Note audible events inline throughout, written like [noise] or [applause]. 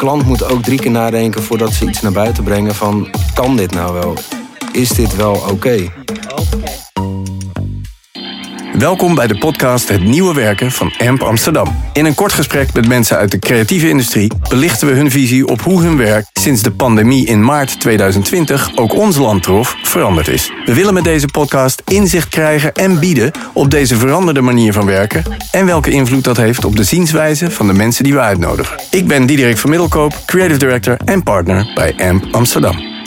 klant moet ook drie keer nadenken voordat ze iets naar buiten brengen van kan dit nou wel? Is dit wel oké? Welkom bij de podcast Het Nieuwe Werken van AMP Amsterdam. In een kort gesprek met mensen uit de creatieve industrie belichten we hun visie op hoe hun werk sinds de pandemie in maart 2020 ook ons land trof veranderd is. We willen met deze podcast inzicht krijgen en bieden op deze veranderde manier van werken en welke invloed dat heeft op de zienswijze van de mensen die we uitnodigen. Ik ben Diederik van Middelkoop, creative director en partner bij AMP Amsterdam.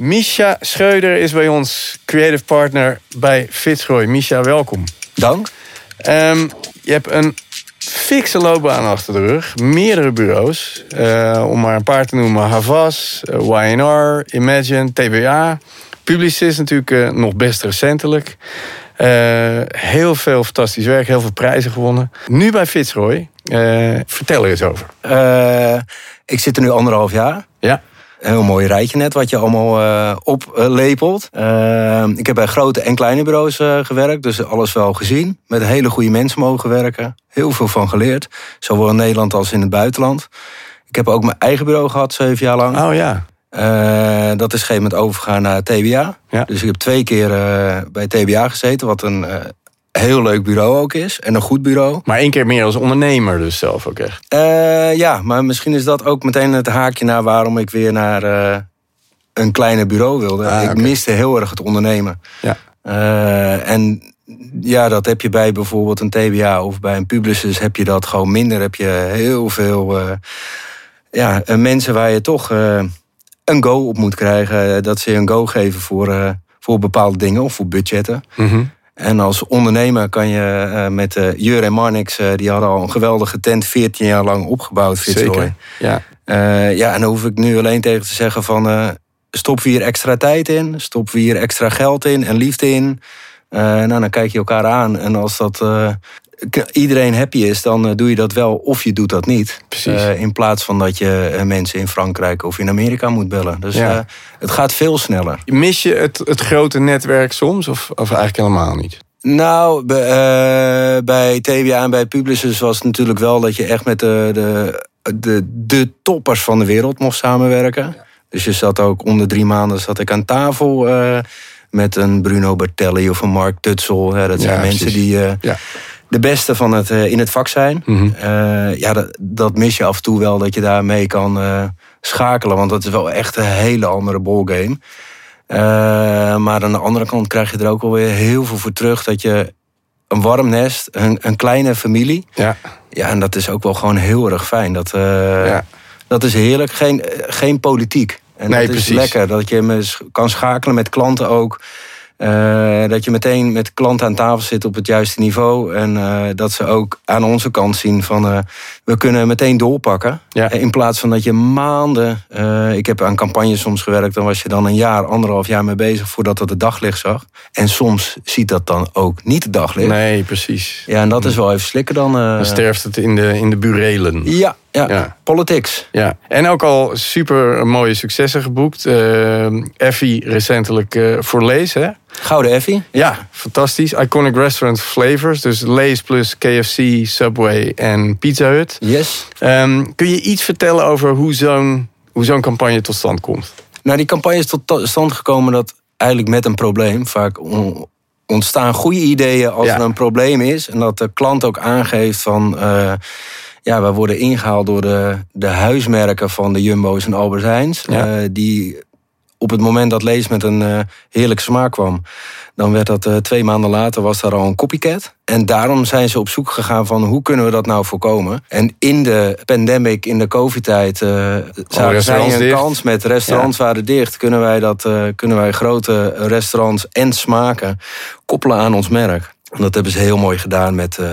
Misha Schreuder is bij ons creative partner bij Fitzroy. Misha, welkom. Dank. Ehm, je hebt een fikse loopbaan achter de rug. Meerdere bureaus. Eh, om maar een paar te noemen. Havas, uh, YNR, Imagine, TBA. Publicist natuurlijk uh, nog best recentelijk. heel veel fantastisch werk, heel veel prijzen gewonnen. Nu bij Fitzroy. vertel er eens over. ik zit er nu anderhalf jaar. Ja. Een heel mooi rijtje net wat je allemaal uh, oplepelt. Uh, ik heb bij grote en kleine bureaus uh, gewerkt, dus alles wel gezien. Met hele goede mensen mogen werken. Heel veel van geleerd. Zowel in Nederland als in het buitenland. Ik heb ook mijn eigen bureau gehad, zeven jaar lang. Oh ja. dat is op een gegeven moment overgegaan naar TBA. Ja. Dus ik heb twee keer bij TBA gezeten, wat een heel leuk bureau ook is. En een goed bureau. Maar één keer meer als ondernemer dus zelf ook echt. Uh, ja, maar misschien is dat ook meteen het haakje naar waarom ik weer naar uh, een kleine bureau wilde. Ah, ik okay. miste heel erg het ondernemen. Ja. Uh, en ja, dat heb je bij bijvoorbeeld een TBA of bij een Publicis heb je dat gewoon minder. Heb je heel veel ja, mensen waar je toch een go op moet krijgen. Dat ze je een go geven voor, voor bepaalde dingen of voor budgetten. Mm -hmm. En als ondernemer kan je uh, met uh, Jur en Marnix, uh, die hadden al een geweldige tent 14 jaar lang opgebouwd. Zeker, ja. ja, en dan hoef ik nu alleen tegen te zeggen van stop hier extra tijd in, stop hier extra geld in en liefde in. nou, dan kijk je elkaar aan en als dat iedereen happy is, dan doe je dat wel of je doet dat niet. Precies. in plaats van dat je mensen in Frankrijk of in Amerika moet bellen. Dus Ja. het gaat veel sneller. Mis je het, het grote netwerk soms of, of eigenlijk helemaal niet? Nou, bij, eh, bij TBA en bij Publicis was het natuurlijk wel dat je echt met de, de, de, de toppers van de wereld mocht samenwerken. Dus je zat ook onder drie maanden zat ik aan tafel eh, met een Bruno Bertelli of een Mark Tutsel. Hè, dat zijn Ja, mensen precies. die eh, Ja. De beste van het, eh, in het vak zijn. Mhm. Eh, ja, dat, dat mis je af en toe wel dat je daarmee kan eh, schakelen. Want dat is wel echt een hele andere ballgame. Maar aan de andere kant krijg je er ook alweer heel veel voor terug. Dat je een warm nest, een, een kleine familie. Ja. Ja, en dat is ook wel gewoon heel erg fijn. Dat, Ja. dat is heerlijk. Geen, geen politiek. En Nee, dat is precies. lekker. Dat je me kan schakelen met klanten ook. Eh, dat je meteen met klanten aan tafel zit op het juiste niveau. En eh, dat ze ook aan onze kant zien van eh, we kunnen meteen doorpakken. Ja. In plaats van dat je maanden. ik heb aan campagnes soms gewerkt. Dan was je dan een jaar, anderhalf jaar mee bezig voordat dat het daglicht zag. En soms ziet dat dan ook niet het daglicht. Nee, precies. Ja, en dat is wel even slikken dan. Dan sterft het in de, in de burelen. ja, ja, Ja. politics. Ja, en ook al super mooie successen geboekt. Eh Effie recentelijk eh, voor Lees, hè? Gouden Effie. Ja, fantastisch. Iconic Restaurant Flavors. Dus Lees plus KFC, Subway en Pizza Hut. Yes. Ehm, kun je iets vertellen over hoe zo'n hoe zo'n campagne tot stand komt? Nou, die campagne is tot to- stand gekomen dat eigenlijk met een probleem. Vaak on- ontstaan goede ideeën als Ja. er een probleem is. En dat de klant ook aangeeft van... eh, ja, we worden ingehaald door de, de huismerken van de Jumbo's en Albert Heijns. Ja. eh, die op het moment dat Lees met een eh, heerlijke smaak kwam... dan werd dat eh, twee maanden later was daar al een copycat. En daarom zijn ze op zoek gegaan van hoe kunnen we dat nou voorkomen. En in de pandemic, in de covid-tijd... eh zagen zij een dicht. kans met restaurants waren dicht. Kunnen wij, dat, kunnen wij grote restaurants en smaken koppelen aan ons merk. En dat hebben ze heel mooi gedaan met, eh,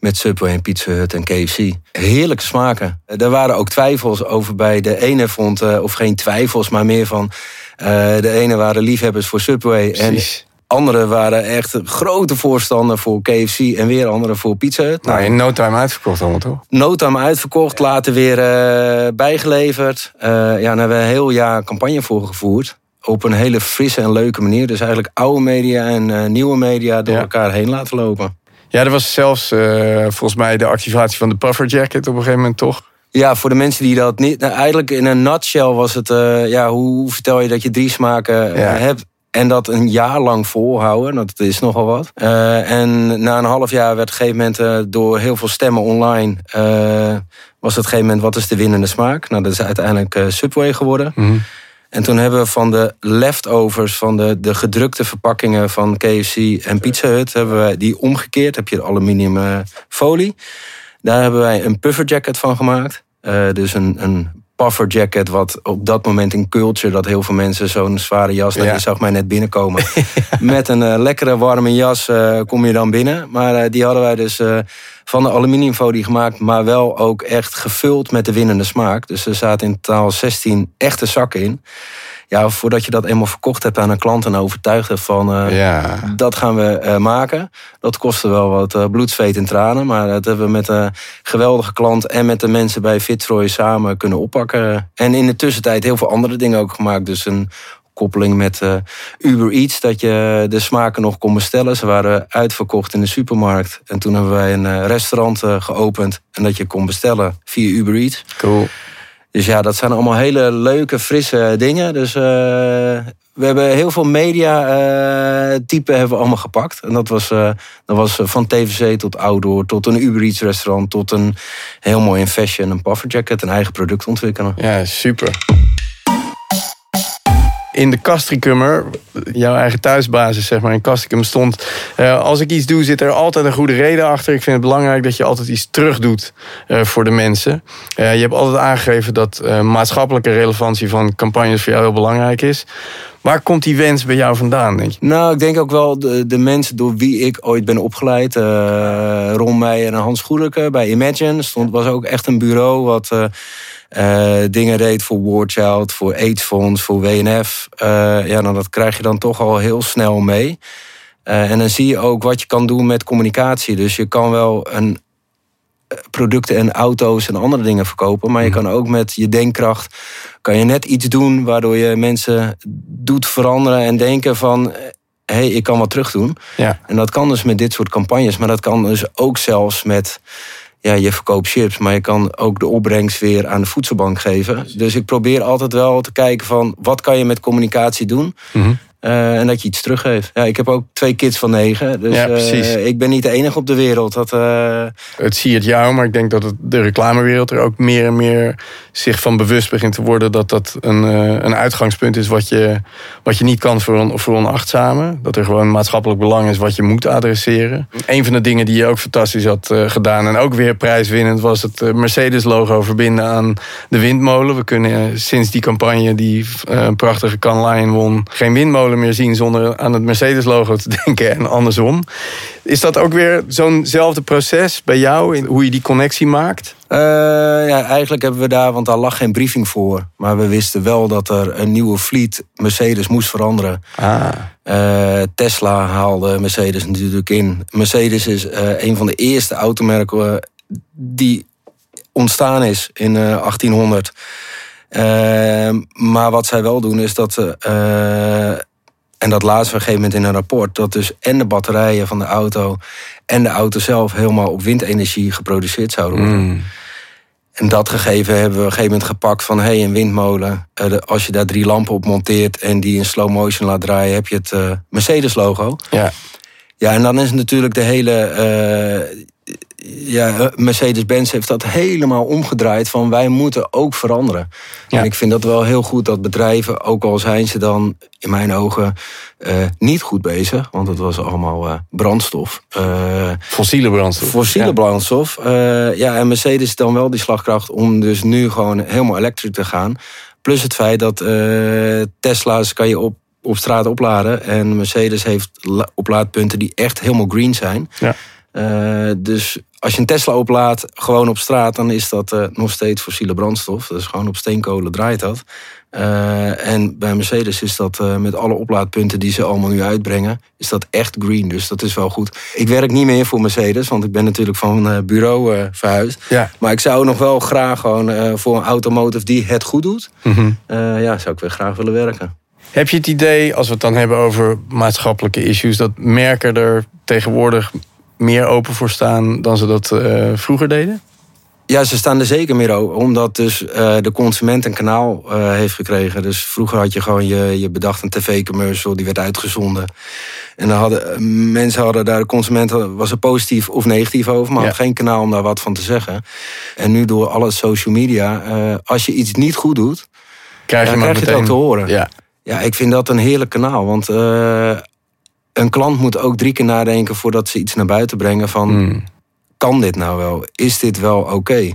met Subway en Pizza Hut en KFC. Heerlijke smaken. Eh, Er waren ook twijfels over bij de ene vond, eh, of geen twijfels, maar meer van... eh, de ene waren liefhebbers voor Subway Precies. en anderen waren echt grote voorstander voor KFC en weer anderen voor Pizza Hut. Nou, in no time uitverkocht allemaal, toch? Notam uitverkocht, later weer eh, bijgeleverd. Eh, ja, daar hebben we een heel jaar campagne voor gevoerd. Op een hele frisse en leuke manier. Dus eigenlijk oude media en eh, nieuwe media door Ja. elkaar heen laten lopen. Ja, er was zelfs uh, volgens mij de activatie van de puffer jacket op een gegeven moment, toch? Ja, voor de mensen die dat niet... Nou, eigenlijk in een nutshell was het... Uh, ja, hoe vertel je dat je drie smaken ja. hebt... En dat een jaar lang volhouden, dat is nogal wat. Uh, en na een half jaar werd op een gegeven moment door heel veel stemmen online... was het op een gegeven moment, wat is de winnende smaak? Nou, dat is uiteindelijk Subway geworden. Mm en toen hebben we van de leftovers, van de, de gedrukte verpakkingen van KFC en Pizza Hut, hebben we die omgekeerd. Heb je aluminium uh, folie. Daar hebben wij een puffer jacket van gemaakt. Uh, dus een, een puffer jacket, wat op dat moment in culture, dat heel veel mensen zo'n zware jas, nou, je zag mij net binnenkomen. [laughs] Met een uh, lekkere warme jas kom je dan binnen. Maar die hadden wij dus van de aluminiumfolie gemaakt, maar wel ook echt gevuld met de winnende smaak. Dus er zaten in totaal 16 echte zakken in. Ja, voordat je dat eenmaal verkocht hebt aan een klant en overtuigd hebt van uh, ja. dat gaan we uh, maken. Dat kostte wel wat uh, bloed, zweet en tranen. Maar dat hebben we met een geweldige klant en met de mensen bij Fitzroy samen kunnen oppakken. En in de tussentijd heel veel andere dingen ook gemaakt. Dus een koppeling met uh, Uber Eats, dat je de smaken nog kon bestellen. Ze waren uitverkocht in de supermarkt. En toen hebben wij een restaurant uh, geopend en dat je kon bestellen via Uber Eats. Cool. Dus ja, dat zijn allemaal hele leuke, frisse dingen. Dus we hebben heel veel media typen hebben we allemaal gepakt. En dat was, dat was van TVC tot outdoor, tot een Uber Eats restaurant, tot een heel mooi in fashion, een puffer jacket, een eigen product ontwikkelen. Ja, super in de Castricummer, jouw eigen thuisbasis zeg maar, in Castricum stond... Uh, als ik iets doe, zit er altijd een goede reden achter. Ik vind het belangrijk dat je altijd iets terug doet uh, voor de mensen. Uh, je hebt altijd aangegeven dat maatschappelijke relevantie van campagnes voor jou heel belangrijk is. Waar komt die wens bij jou vandaan, denk je? Nou, ik denk ook wel de, de mensen door wie ik ooit ben opgeleid. Ron Meijer en Hans Goedeke bij Imagine. Stond, was ook echt een bureau wat uh, dingen deed voor War Child, voor AIDS-fonds, voor WNF. Uh, eh, ja, nou, dat krijg je dan toch al heel snel mee. Uh, en dan zie je ook wat je kan doen met communicatie. Dus je kan wel een producten en auto's en andere dingen verkopen. Maar je mhm. kan ook met je denkkracht kan je net iets doen waardoor je mensen doet veranderen en denken van hé, hey, ik kan wat terug doen. Ja. En dat kan dus met dit soort campagnes, maar dat kan dus ook zelfs met ja, je verkoopt chips, maar je kan ook de opbrengst weer aan de voedselbank geven. Dus ik probeer altijd wel te kijken van wat kan je met communicatie doen. Mm uh, en dat je iets teruggeeft. Ja, ik heb ook twee kids van negen. Dus ja, uh, ik ben niet de enige op de wereld. Dat, uh... Het zie het jou, maar ik denk dat het de reclamewereld er ook meer en meer zich van bewust begint te worden dat dat een, een uitgangspunt is wat je, wat je niet kan voor, voor onachtzamen. Dat er gewoon maatschappelijk belang is wat je moet adresseren. Een van de dingen die je ook fantastisch had gedaan en ook weer prijswinnend was het Mercedes-logo verbinden aan de windmolen. We kunnen sinds die campagne die een prachtige Can won geen windmolen meer zien zonder aan het Mercedes-logo te [laughs] denken en andersom. Is dat ook weer zo'nzelfde proces bij jou, in hoe je die connectie maakt? Uh, ja, eigenlijk hebben we daar, want daar lag geen briefing voor. Maar we wisten wel dat er een nieuwe fleet Mercedes moest veranderen. Ah. Uh, Tesla haalde Mercedes natuurlijk in. Mercedes is uh, een van de eerste automerken die ontstaan is in 1800. maar wat zij wel doen is dat ze en dat laatste op een gegeven moment in een rapport. Dat dus en de batterijen van de auto en de auto zelf helemaal op windenergie geproduceerd zouden worden. Mm. En dat gegeven hebben we op een gegeven moment gepakt van... hé, hey, een windmolen, eh, als je daar drie lampen op monteert... en die in slow motion laat draaien, heb je het uh, Mercedes-logo. Ja. Ja, en dan is natuurlijk de hele... Uh, ja, Mercedes-Benz heeft dat helemaal omgedraaid van wij moeten ook veranderen. En ik vind dat wel heel goed dat bedrijven, ook al zijn ze dan in mijn ogen uh, niet goed bezig, want het was allemaal uh, brandstof. Uh, fossiele brandstof. Fossiele ja. brandstof. ja, en Mercedes dan wel die slagkracht om dus nu gewoon helemaal elektrisch te gaan. Plus het feit dat Tesla's kan je op, op straat opladen en Mercedes heeft oplaadpunten die echt helemaal green zijn. Ja. Uh, dus als je een Tesla oplaadt, gewoon op straat, dan is dat uh, nog steeds fossiele brandstof. Dus gewoon op steenkolen draait dat. Uh, en bij Mercedes is dat met alle oplaadpunten die ze allemaal nu uitbrengen, is dat echt green. Dus dat is wel goed. Ik werk niet meer voor Mercedes, want ik ben natuurlijk van bureau verhuisd. Ja. Maar ik zou nog wel graag gewoon voor een automotive die het goed doet, mm -hmm. ja, zou ik weer graag willen werken. Heb je het idee, als we het dan hebben over maatschappelijke issues, dat merken er tegenwoordig meer open voor staan dan ze dat uh, vroeger deden? Ja, ze staan er zeker meer over. Omdat dus uh, de consument een kanaal uh, heeft gekregen. Dus vroeger had je gewoon je, je bedacht een tv-commercial, die werd uitgezonden. En dan hadden mensen hadden daar, de consument was er positief of negatief over, maar ja. had geen kanaal om daar wat van te zeggen. En nu door alle social media, als je iets niet goed doet, krijg je, krijg je het ook te horen. Ja. ja, ik vind dat een heerlijk kanaal. Want een klant moet ook drie keer nadenken voordat ze iets naar buiten brengen van. Hmm kan dit nou wel? Is dit wel oké? Okay?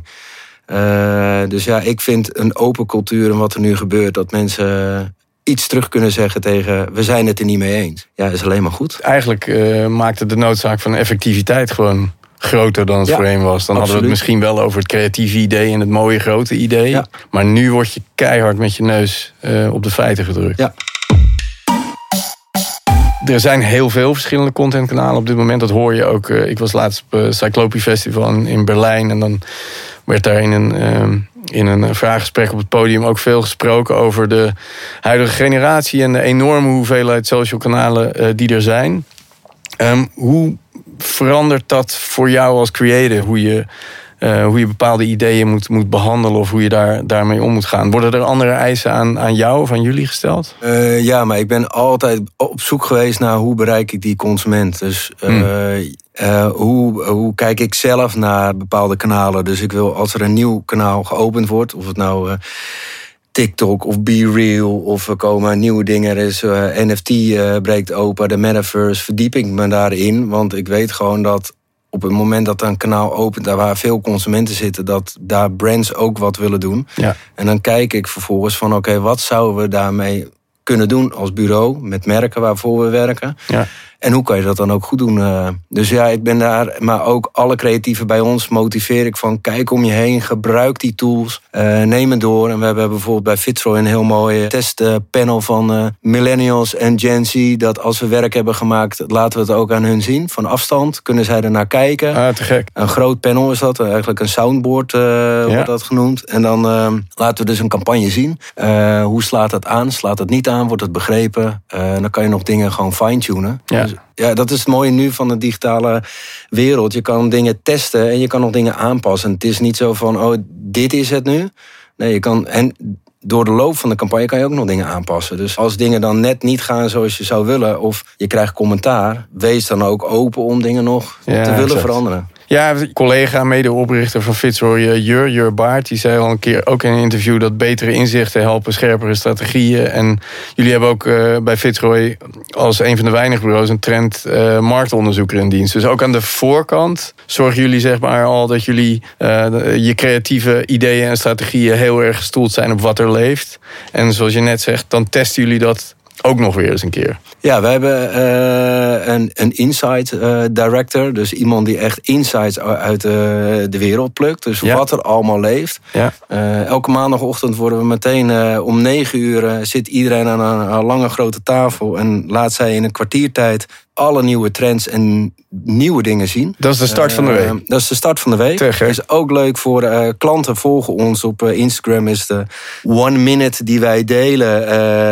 Uh, dus ja, ik vind een open cultuur en wat er nu gebeurt, dat mensen iets terug kunnen zeggen tegen we zijn het er niet mee eens. Ja, is alleen maar goed. Eigenlijk uh, maakt het de noodzaak van effectiviteit gewoon groter dan het ja, voorheen was. Dan absoluut. hadden we het misschien wel over het creatieve idee en het mooie grote idee. Ja. Maar nu word je keihard met je neus uh, op de feiten gedrukt. Ja. Er zijn heel veel verschillende contentkanalen op dit moment. Dat hoor je ook. Eh, ik was laatst op het Cyclopie Festival in Berlijn. En dan werd daar in een, ehm, in een vraaggesprek op het podium ook veel gesproken over de huidige generatie en de enorme hoeveelheid social kanalen eh, die er zijn. Ehm, hoe verandert dat voor jou als creator? Hoe je uh, hoe je bepaalde ideeën moet, moet behandelen of hoe je daar, daarmee om moet gaan. Worden er andere eisen aan, aan jou of aan jullie gesteld? Uh, ja, maar ik ben altijd op zoek geweest naar hoe bereik ik die consument. Dus uh, hoe, hoe kijk ik zelf naar bepaalde kanalen. Dus ik wil als er een nieuw kanaal geopend wordt, of het nou. TikTok of Be Real of er komen nieuwe dingen. Er is NFT breekt open, de metaverse. Verdiep ik me daarin, want ik weet gewoon dat op het moment dat een kanaal opent, daar waar veel consumenten zitten, dat daar brands ook wat willen doen. Ja. En dan kijk ik vervolgens van oké, wat zouden we daarmee kunnen doen als bureau met merken waarvoor we werken. Ja. En hoe kan je dat dan ook goed doen? Eh? Dus ja, ik ben daar, maar ook alle creatieven bij ons motiveer ik van kijk om je heen, gebruik die tools, uh, neem het door. En we hebben bijvoorbeeld bij Fitzroy een heel mooi testpanel van uh, millennials en Gen Z. Dat als we werk hebben gemaakt, laten we het ook aan hun zien. Van afstand kunnen zij er naar kijken. Ah, te gek. Een groot panel is dat, eigenlijk een soundboard ja. wordt dat genoemd. En dan laten we dus een campagne zien. hoe slaat het aan? Slaat het niet aan? Wordt het begrepen? dan kan je nog dingen gewoon fine-tunen. Ja. Ja, dat is het mooie nu van de digitale wereld. Je kan dingen testen en je kan nog dingen aanpassen. Het is niet zo van, oh, dit is het nu. Nee, je kan. En door de loop van de campagne kan je ook nog dingen aanpassen. Dus als dingen dan net niet gaan zoals je zou willen, of je krijgt commentaar, wees dan ook open om dingen nog te willen exact. veranderen. Ja, collega, medeoprichter van Fitzroy, eh, Jur, Jur Baart, die zei al een keer ook in een interview dat betere inzichten helpen, scherpere strategieën. En jullie hebben ook uh, bij Fitzroy als een van de weinige bureaus een trend uh, marktonderzoeker in dienst. Dus ook aan de voorkant zorgen jullie zeg maar al dat jullie uh, je creatieve ideeën en strategieën heel erg gestoeld zijn op wat er leeft. En zoals je net zegt, dan testen jullie dat ook nog weer eens een keer. Ja, we hebben uh, een, een insight uh, director. Dus iemand die echt insights uit uh, de wereld plukt. Dus ja. wat er allemaal leeft. Ja. elke maandagochtend worden we meteen om negen uur... zit iedereen aan een, een lange grote tafel... en laat zij in een kwartiertijd alle nieuwe trends en nieuwe dingen zien. Dat is de start van de week. Uh, dat is de start van de week. Is ook leuk voor uh, klanten volgen ons op uh, Instagram. Is de one minute die wij delen.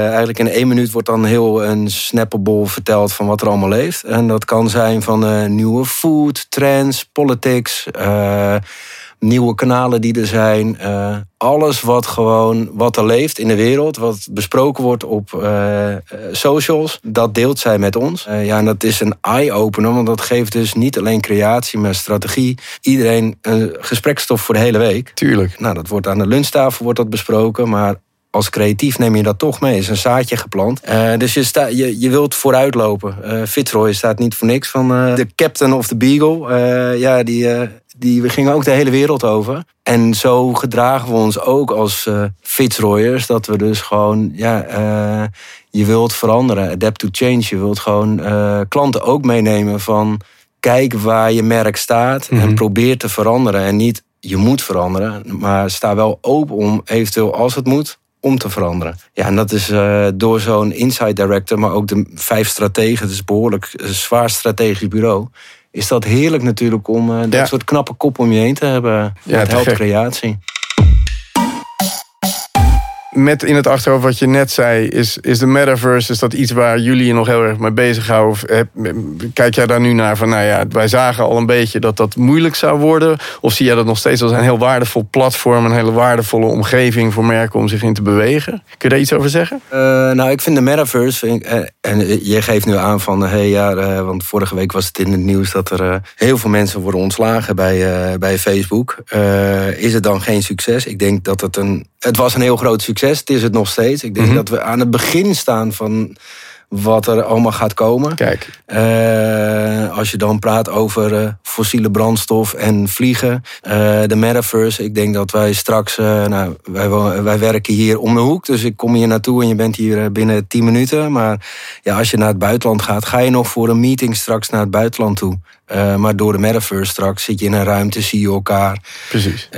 eigenlijk in één minuut wordt dan heel een snappable verteld van wat er allemaal leeft. En dat kan zijn van nieuwe food, trends, politics nieuwe kanalen die er zijn. Uh, alles wat gewoon wat er leeft in de wereld, wat besproken wordt op socials, dat deelt zij met ons. Ja, en dat is een eye-opener, want dat geeft dus niet alleen creatie, maar strategie. Iedereen een gesprekstof voor de hele week. Tuurlijk. Nou, dat wordt aan de lunchtafel wordt dat besproken, maar als creatief neem je dat toch mee. is een zaadje geplant. Uh, dus je, sta, je, je wilt vooruitlopen. Uh, Fitzroy staat niet voor niks van uh, de captain of the Beagle. ja, die, die, we gingen ook de hele wereld over. En zo gedragen we ons ook als Fitzroyers. Dat we dus gewoon, ja, je wilt veranderen. Adapt to change. Je wilt gewoon klanten ook meenemen van... Kijk waar je merk staat en mhm. probeer te veranderen. En niet je moet veranderen, maar sta wel open om eventueel als het moet om te veranderen. Ja, en dat is uh, door zo'n inside director, maar ook de vijf strategen, dus behoorlijk een zwaar strategisch bureau. Is dat heerlijk natuurlijk om uh, dat ja. soort knappe kop om je heen te hebben. Ja, het helpt creatie. Met in het achterhoofd wat je net zei, is, is de metaverse, is dat iets waar jullie je nog heel erg mee bezighouden? Of kijk jij daar nu naar van, nou ja, wij zagen al een beetje dat dat moeilijk zou worden? Of zie jij dat nog steeds als een heel waardevol platform, een hele waardevolle omgeving voor merken om zich in te bewegen? Kun je daar iets over zeggen? Uh, nou, ik vind de metaverse, ik, uh, en je geeft nu aan van, hé hey, ja, want vorige week was het in het nieuws dat er heel veel mensen worden ontslagen bij, bij Facebook. is het dan geen succes? Ik denk dat het een, het was een heel groot succes. Het is het nog steeds. Ik denk mm -hmm. dat we aan het begin staan van wat er allemaal gaat komen. Kijk. Uh, als je dan praat over uh, fossiele brandstof en vliegen. Uh, de metaverse. Ik denk dat wij straks... nou, wij, wij werken hier om de hoek. Dus ik kom hier naartoe en je bent hier binnen 10 minuten. Maar ja, als je naar het buitenland gaat... ga je nog voor een meeting straks naar het buitenland toe. maar door de metaverse straks zit je in een ruimte, zie je elkaar. Precies.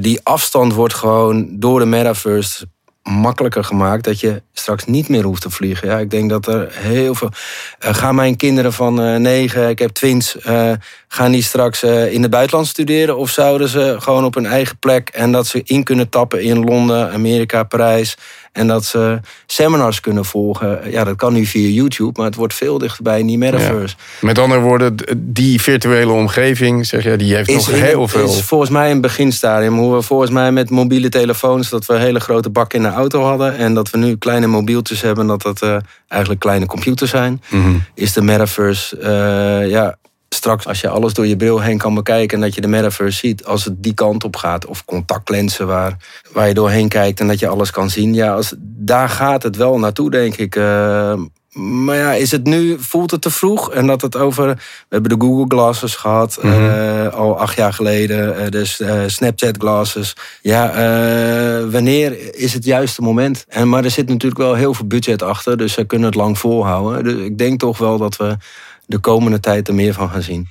die afstand wordt gewoon door de metaverse makkelijker gemaakt dat je straks niet meer hoeft te vliegen. Ja, ik denk dat er heel veel. Uh, gaan mijn kinderen van uh, negen, ik heb twins, uh, gaan die straks in het buitenland studeren? Of zouden ze gewoon op hun eigen plek en dat ze in kunnen tappen in Londen, Amerika, Parijs en dat ze seminars kunnen volgen. Ja, dat kan nu via YouTube, maar het wordt veel dichterbij in die metaverse. Ja. Met andere woorden, die virtuele omgeving, zeg je, die heeft is nog heel veel. is volgens mij een beginstadium. Hoe we volgens mij met mobiele telefoons, dat we een hele grote bak in de auto hadden. En dat we nu kleine mobieltjes hebben, dat dat uh, eigenlijk kleine computers zijn. Mm -hmm. Is de metaverse, uh, ja, straks als je alles door je bril heen kan bekijken... en dat je de metaverse ziet als het die kant op gaat. Of contactlenzen waar, waar je doorheen kijkt en dat je alles kan zien. Ja, als, daar gaat het wel naartoe, denk ik. Uh, maar ja, is het nu, voelt het te vroeg? En dat het over, we hebben de Google Glasses gehad, mm -hmm. uh, al acht jaar geleden, uh, de uh, Snapchat Glasses. Ja, wanneer is het juiste moment? En, maar er zit natuurlijk wel heel veel budget achter, dus ze kunnen het lang volhouden. Dus ik denk toch wel dat we de komende tijd er meer van gaan zien.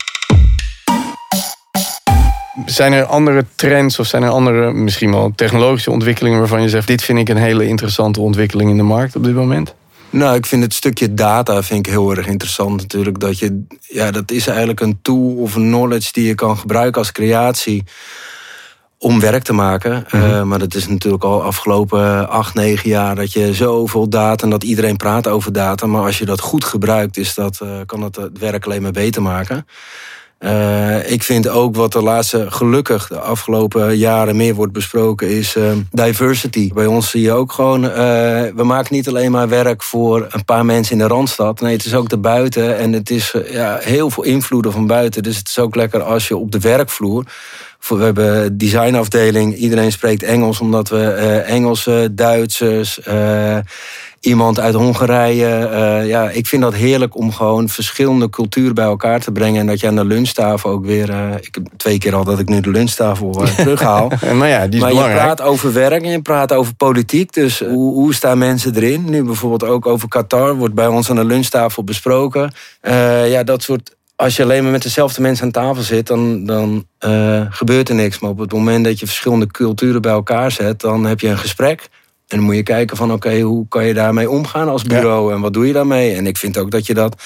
Zijn er andere trends of zijn er andere, misschien wel technologische ontwikkelingen waarvan je zegt: dit vind ik een hele interessante ontwikkeling in de markt op dit moment? Nou, ik vind het stukje data vind ik heel erg interessant natuurlijk. Dat, je, ja, dat is eigenlijk een tool of een knowledge die je kan gebruiken als creatie om werk te maken. Mm -hmm. uh, maar dat is natuurlijk al afgelopen acht, negen jaar dat je zoveel data en dat iedereen praat over data. Maar als je dat goed gebruikt, is dat, uh, kan dat het werk alleen maar beter maken. Uh, ik vind ook wat de laatste, gelukkig de afgelopen jaren meer wordt besproken, is uh, diversity. Bij ons zie je ook gewoon, uh, we maken niet alleen maar werk voor een paar mensen in de Randstad. Nee, het is ook de buiten en het is ja, heel veel invloeden van buiten. Dus het is ook lekker als je op de werkvloer we hebben designafdeling. Iedereen spreekt Engels, omdat we uh, Engelse, Duitsers, iemand uit Hongarije. Uh, ja, ik vind dat heerlijk om gewoon verschillende culturen bij elkaar te brengen. En dat je aan de lunchtafel ook weer. ik heb twee keer al dat ik nu de lunchtafel [laughs] terughaal. maar [laughs] ja, die is maar belangrijk. je praat over werk en je praat over politiek. Dus hoe, hoe staan mensen erin? Nu bijvoorbeeld ook over Qatar wordt bij ons aan de lunchtafel besproken. ja, dat soort als je alleen maar met dezelfde mensen aan tafel zit, dan, dan gebeurt er niks. Maar op het moment dat je verschillende culturen bij elkaar zet, dan heb je een gesprek. En dan moet je kijken van oké, okay, hoe kan je daarmee omgaan als bureau ja. en wat doe je daarmee? En ik vind ook dat je dat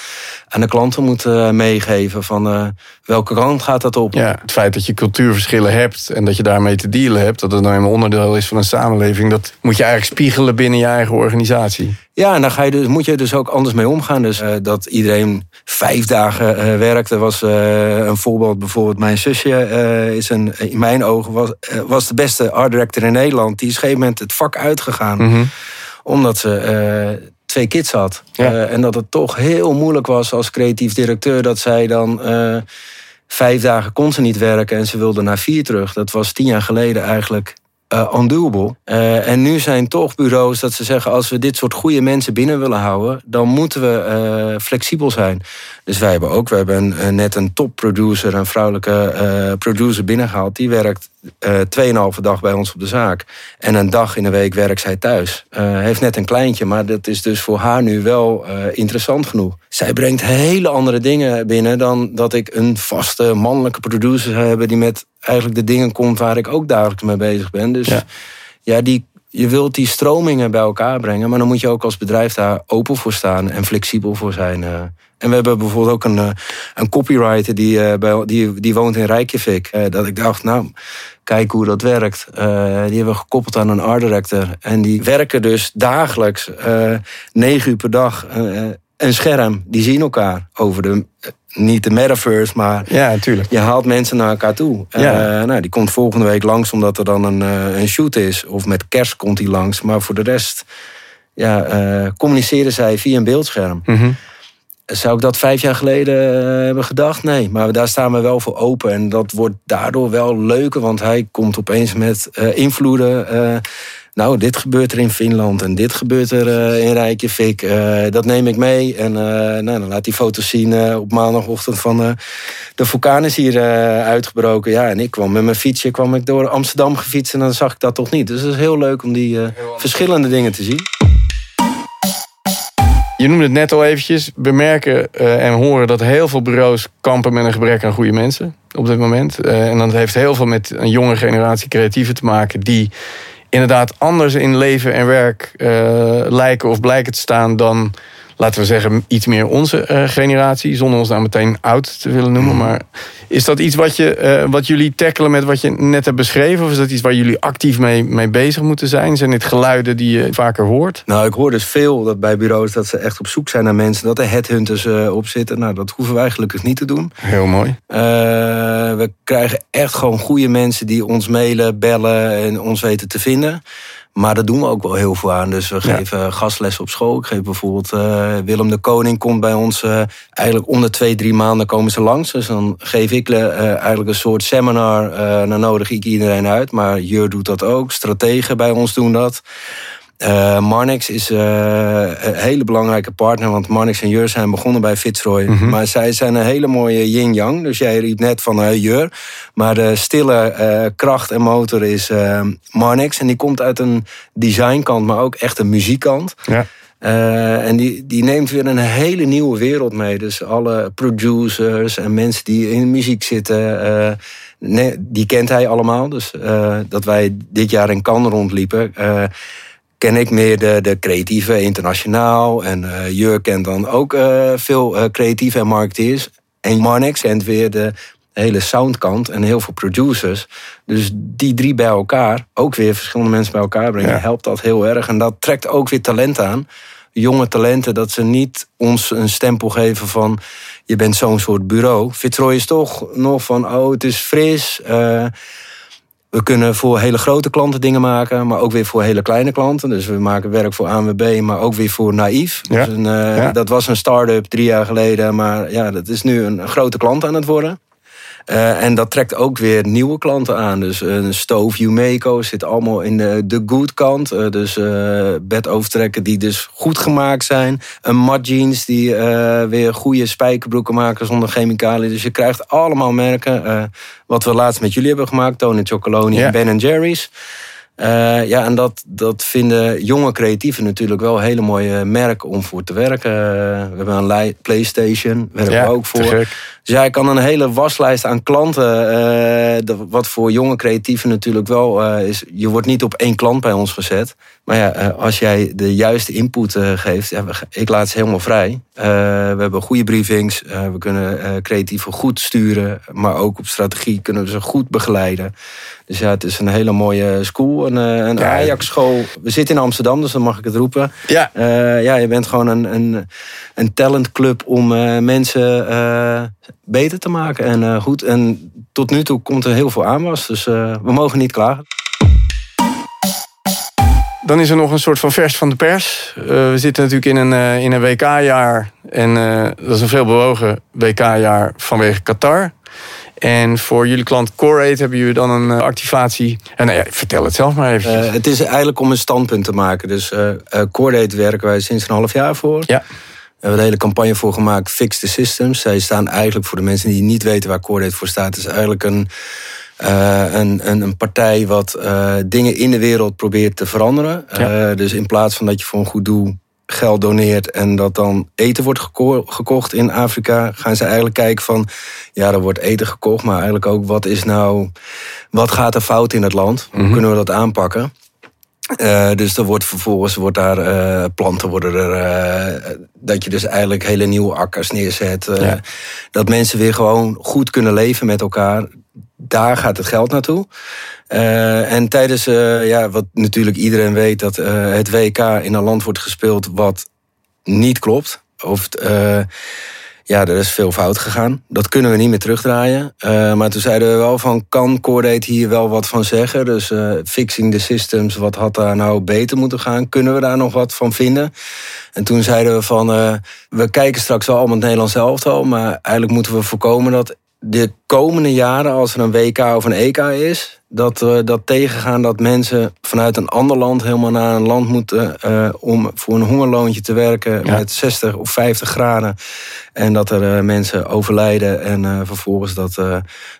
aan de klanten moet uh, meegeven van uh, welke kant gaat dat op? Ja, het feit dat je cultuurverschillen hebt en dat je daarmee te dealen hebt, dat het nou eenmaal onderdeel is van een samenleving, dat moet je eigenlijk spiegelen binnen je eigen organisatie. Ja, en dan ga je dus, moet je dus ook anders mee omgaan. Dus uh, dat iedereen vijf dagen uh, werkte, was uh, een voorbeeld. Bijvoorbeeld mijn zusje is een, in mijn ogen was, was de beste art director in Nederland. Die is op een gegeven moment het vak uitgegaan. Mm -hmm. Omdat ze twee kids had. Ja. en dat het toch heel moeilijk was als creatief directeur dat zij dan vijf dagen kon ze niet werken en ze wilde naar vier terug. Dat was tien jaar geleden eigenlijk uh, undoable. Uh, en nu zijn toch bureaus dat ze zeggen... als we dit soort goede mensen binnen willen houden... dan moeten we uh, flexibel zijn. Dus wij hebben ook, we hebben net een topproducer... een vrouwelijke producer binnengehaald. Die werkt tweeënhalve dag bij ons op de zaak. En een dag in de week werkt zij thuis. heeft net een kleintje, maar dat is dus voor haar nu wel interessant genoeg. Zij brengt hele andere dingen binnen... dan dat ik een vaste mannelijke producer heb... die met eigenlijk de dingen komt waar ik ook dagelijks mee bezig ben. Dus ja, ja die je wilt die stromingen bij elkaar brengen, maar dan moet je ook als bedrijf daar open voor staan en flexibel voor zijn. eh. En we hebben bijvoorbeeld ook een, eh, een copywriter die, eh, bij, die, die woont in Reykjavik. Eh, dat ik dacht, nou, kijk hoe dat werkt. Die hebben we gekoppeld aan een art director. En die werken dus dagelijks, negen uur per dag, een scherm. Die zien elkaar over de, niet de metaverse, maar Ja, natuurlijk. je haalt mensen naar elkaar toe. Ja. Eh, nou, die komt volgende week langs omdat er dan een, eh, een shoot is. Of met kerst komt hij langs. Maar voor de rest ja, eh, communiceren zij via een beeldscherm. Mhm. Zou ik dat vijf jaar geleden hebben gedacht? Nee, maar daar staan we wel voor open. En dat wordt daardoor wel leuker, want hij komt opeens met invloeden. Nou, dit gebeurt er in Finland en dit gebeurt er eh, in Reykjavik. Eh, dat neem ik mee. En eh, nou, dan laat hij foto's zien op maandagochtend van... de vulkaan is hier uitgebroken. Ja, en ik kwam met mijn fietsje kwam ik door Amsterdam gefietst... en dan zag ik dat toch niet. Dus het is heel leuk om die verschillende dingen te zien. Je noemde het net al eventjes. We merken en horen dat heel veel bureaus kampen met een gebrek aan goede mensen op dit moment. En dat heeft heel veel met een jonge generatie creatieven te maken die inderdaad anders in leven en werk eh, lijken of blijken te staan dan, laten we zeggen, iets meer onze eh, generatie. Zonder ons nou meteen oud te willen noemen. Maar is dat iets wat, je, eh, wat jullie tackelen met wat je net hebt beschreven? Of is dat iets waar jullie actief mee, mee bezig moeten zijn? Zijn dit geluiden die je vaker hoort? Nou, ik hoor dus veel dat bij bureaus dat ze echt op zoek zijn naar mensen, dat er headhunters eh, op zitten. Nou, dat hoeven wij gelukkig niet te doen. Heel mooi. We krijgen echt gewoon goede mensen die ons mailen, bellen en ons weten te vinden. Maar daar doen we ook wel heel veel aan. Dus we Ja. geven gastles op school. Ik geef bijvoorbeeld eh, Willem de Koning komt bij ons. eh, eigenlijk om de twee, drie maanden komen ze langs. Dus dan geef ik eh, eigenlijk een soort seminar. dan nodig ik iedereen uit. Maar Jur doet dat ook. Strategen bij ons doen dat. Eh, Marnix is eh, een hele belangrijke partner. Want Marnix en Jur zijn begonnen bij Fitzroy. Maar zij zijn een hele mooie yin-yang. Dus jij riep net van eh, Jur. Maar de stille kracht en motor is Marnix. En die komt uit een designkant, maar ook echt een muziekkant. Ja. En die, die neemt weer een hele nieuwe wereld mee. Dus alle producers en mensen die in de muziek zitten, nee, die kent hij allemaal. Dus dat wij dit jaar in Cannes rondliepen, ken ik meer de, de creatieve internationaal. En eh Jur kent dan ook eh, veel eh, creatieve en marketeers. En Marnix kent weer de hele soundkant en heel veel producers. Dus die drie bij elkaar, ook weer verschillende mensen bij elkaar brengen, Ja. helpt dat heel erg. En dat trekt ook weer talent aan. Jonge talenten, dat ze niet ons een stempel geven van je bent zo'n soort bureau. Fitzroy is toch nog van, oh, het is fris. eh, we kunnen voor hele grote klanten dingen maken, maar ook weer voor hele kleine klanten. Dus we maken werk voor ANWB, maar ook weer voor Naïef. Ja. Dus een, eh, Ja. Dat was een start-up drie jaar geleden, maar ja, dat is nu een grote klant aan het worden. Eh, en dat trekt ook weer nieuwe klanten aan. Dus een Stove Umeco zit allemaal in de, de good kant. Eh, dus eh bedovertrekken die dus goed gemaakt zijn. Een Mud Jeans die weer goede spijkerbroeken maken zonder chemicaliën. Dus je krijgt allemaal merken. wat we laatst met jullie hebben gemaakt. Tony Chocoloni Ja. en Ben Jerry's. Ja, en dat, dat vinden jonge creatieven natuurlijk wel hele mooie merken om voor te werken. We hebben een PlayStation, werken Ja, we ook voor. Dus ja, ik kan een hele waslijst aan klanten. eh, wat voor jonge creatieven natuurlijk wel eh, is. Je wordt niet op één klant bij ons gezet. Maar ja, eh, als jij de juiste input geeft, ja, ik laat ze helemaal vrij. We hebben goede briefings. we kunnen creatieven goed sturen. Maar ook op strategie kunnen we ze goed begeleiden. Dus ja, het is een hele mooie school. Een, een Ja. Ajax-school. We zitten in Amsterdam, dus dan mag ik het roepen. Ja, ja, je bent gewoon een, een, een talentclub om mensen beter te maken. En eh, goed, en tot nu toe komt er heel veel aanwas. Dus eh, we mogen niet klagen. Dan is er nog een soort van vers van de pers. Eh, we zitten natuurlijk in een, in een WK-jaar. En dat is een veel bewogen WK-jaar vanwege Qatar. En voor jullie klant Corate hebben jullie dan een activatie. En nou ja, vertel het zelf maar even. Het is eigenlijk om een standpunt te maken. Dus eh, Cordate werken wij sinds een half jaar voor. ja, We hebben een hele campagne voor gemaakt, Fix the Systems. Zij staan eigenlijk voor de mensen die niet weten waar Cordate voor staat. Is eigenlijk een, eh, een, een, een partij wat eh, dingen in de wereld probeert te veranderen. Ja. Eh, dus in plaats van dat je voor een goed doel geld doneert en dat dan eten wordt geko- gekocht in Afrika, gaan ze eigenlijk kijken van, ja, er wordt eten gekocht, maar eigenlijk ook wat is nou, wat gaat er fout in het land? Hoe kunnen we dat aanpakken? Uh, dus er wordt vervolgens wordt daar uh, planten worden er. Uh, dat je dus eigenlijk hele nieuwe akkers neerzet. Ja. Dat mensen weer gewoon goed kunnen leven met elkaar. Daar gaat het geld naartoe. en tijdens, ja, wat natuurlijk iedereen weet, dat het WK in een land wordt gespeeld wat niet klopt. Of ja, er is veel fout gegaan. Dat kunnen we niet meer terugdraaien. Uh, maar toen zeiden we wel van, kan Cordate hier wel wat van zeggen? Dus uh, fixing the systems, wat had daar nou beter moeten gaan? Kunnen we daar nog wat van vinden? En toen zeiden we van, uh, we kijken straks wel allemaal het Nederlands elftal... maar eigenlijk moeten we voorkomen dat de komende jaren, als er een WK of een EK is, dat we dat tegengaan dat mensen vanuit een ander land helemaal naar een land moeten uh, om voor een hongerloontje te werken met 60 of 50 graden. En dat er uh, mensen overlijden en uh, vervolgens dat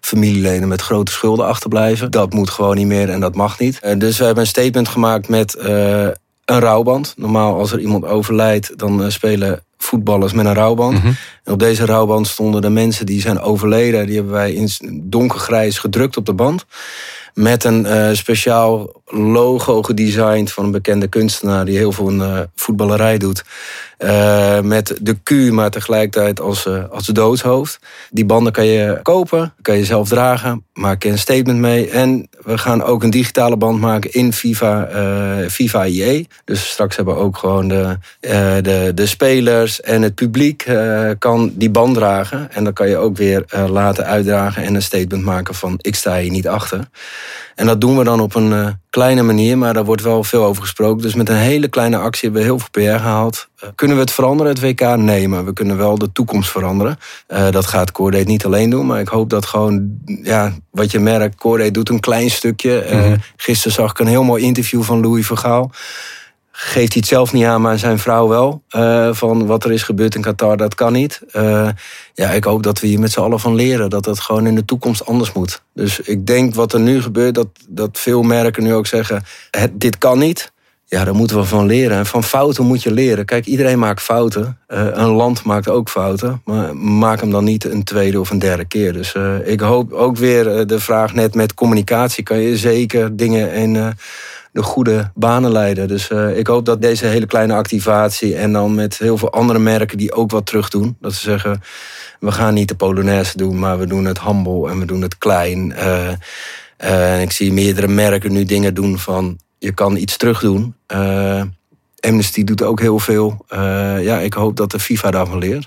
familieleden met grote schulden achterblijven. Dat moet gewoon niet meer en dat mag niet. dus we hebben een statement gemaakt met een rouwband. Normaal als er iemand overlijdt, dan spelen voetballers met een rouwband. Mhm. en op deze rouwband stonden de mensen die zijn overleden. Die hebben wij in donkergrijs gedrukt op de band. Met een uh, speciaal logo gedesigned van een bekende kunstenaar die heel veel in uh, voetballerij doet. Uh, met de Q, maar tegelijkertijd als, als doodshoofd. Die banden kan je kopen, kan je zelf dragen, maak je een statement mee. En we gaan ook een digitale band maken in FIFA, FIFA IE. Dus straks hebben we ook gewoon de, de, de spelers en het publiek kan die band dragen. En dan kan je ook weer laten uitdragen en een statement maken van ik sta hier niet achter. En dat doen we dan op een uh, kleine manier, maar daar wordt wel veel over gesproken. Dus met een hele kleine actie hebben we heel veel PR gehaald. Uh, kunnen we het veranderen, het WK? Nee, maar we kunnen wel de toekomst veranderen. Uh, dat gaat Coordate niet alleen doen, maar ik hoop dat gewoon, ja, wat je merkt, Coordate doet een klein stukje. Mm Gisteren zag ik een heel mooi interview van Louis Vergaal geeft hij het zelf niet aan, maar zijn vrouw wel. Uh, van wat er is gebeurd in Qatar, dat kan niet. Uh, ja, ik hoop dat we hier met z'n allen van leren. Dat dat gewoon in de toekomst anders moet. Dus ik denk wat er nu gebeurt, dat, dat veel merken nu ook zeggen... Dit kan niet. Ja, daar moeten we van leren. En van fouten moet je leren. Kijk, iedereen maakt fouten. Uh, een land maakt ook fouten. Maar maak hem dan niet een tweede of een derde keer. Dus ik hoop ook weer de vraag net met communicatie... kan je zeker dingen in de goede banen leiden. Dus uh, ik hoop dat deze hele kleine activatie en dan met heel veel andere merken die ook wat terug doen. Dat ze zeggen, we gaan niet de Polonaise doen, maar we doen het humble en we doen het klein. Uh, uh, ik zie meerdere merken nu dingen doen van, je kan iets terug doen. Amnesty doet ook heel veel. ja, ik hoop dat de FIFA daarvan leert.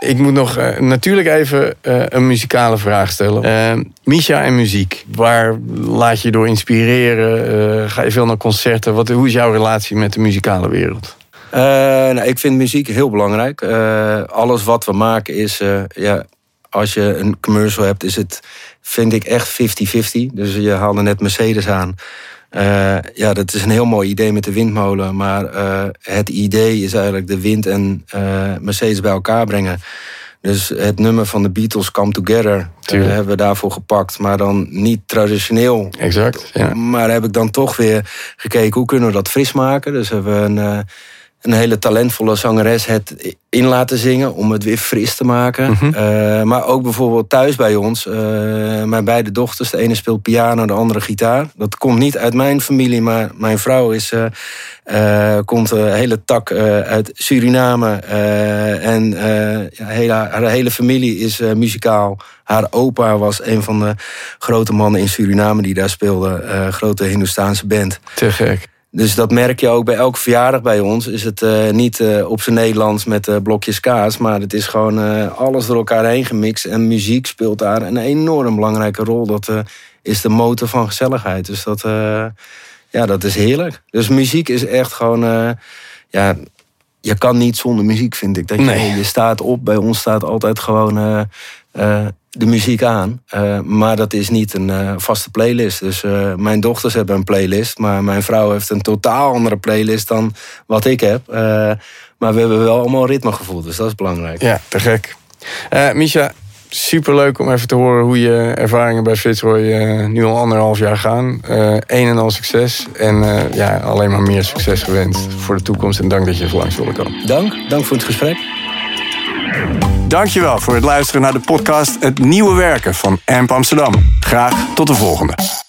Ik moet nog uh, natuurlijk even uh, een muzikale vraag stellen. Uh, Misha en muziek. Waar laat je door inspireren? ga je veel naar concerten? Wat, hoe is jouw relatie met de muzikale wereld? nou, ik vind muziek heel belangrijk. alles wat we maken is... ja, als je een commercial hebt, is het, vind ik, echt 50-50. Dus je haalde net Mercedes aan. Uh, ja, dat is een heel mooi idee met de windmolen. Maar uh, het idee is eigenlijk de wind en uh, Mercedes bij elkaar brengen. Dus het nummer van de Beatles, Come Together, hebben we daarvoor gepakt. Maar dan niet traditioneel. Exact, ja. Maar heb ik dan toch weer gekeken, hoe kunnen we dat fris maken? Dus hebben we een een hele talentvolle zangeres het in laten zingen om het weer fris te maken. Mhm. Eh, maar ook bijvoorbeeld thuis bij ons. Uh, mijn beide dochters, de ene speelt piano, de andere gitaar. Dat komt niet uit mijn familie, maar mijn vrouw is, uh, komt een hele tak uit Suriname. en ja, hele, haar hele familie is muzikaal. Haar opa was een van de grote mannen in Suriname die daar speelde. grote Hindoestaanse band. Te gek. Dus dat merk je ook bij elke verjaardag bij ons. Is het uh, niet uh, op zijn Nederlands met uh, blokjes kaas. Maar het is gewoon alles door elkaar heen gemixt. En muziek speelt daar een enorm belangrijke rol. Dat is de motor van gezelligheid. Dus dat, ja, dat is heerlijk. Dus muziek is echt gewoon... ja, je kan niet zonder muziek, vind ik. Dat je, nee. je staat op. Bij ons staat altijd gewoon de muziek aan. Uh, maar dat is niet een uh, vaste playlist. Dus uh, mijn dochters hebben een playlist. Maar mijn vrouw heeft een totaal andere playlist dan wat ik heb. maar we hebben wel allemaal ritmegevoel. Dus dat is belangrijk. Ja, te gek. Misha, superleuk om even te horen hoe je ervaringen bij Fitzroy nu al anderhalf jaar gaan. een en al succes. En ja, alleen maar meer succes gewenst voor de toekomst. En dank dat je even langs wilde komen. Dank. Dank voor het gesprek. Dankjewel voor het luisteren naar de podcast Het Nieuwe Werken van AMP Amsterdam. Graag tot de volgende.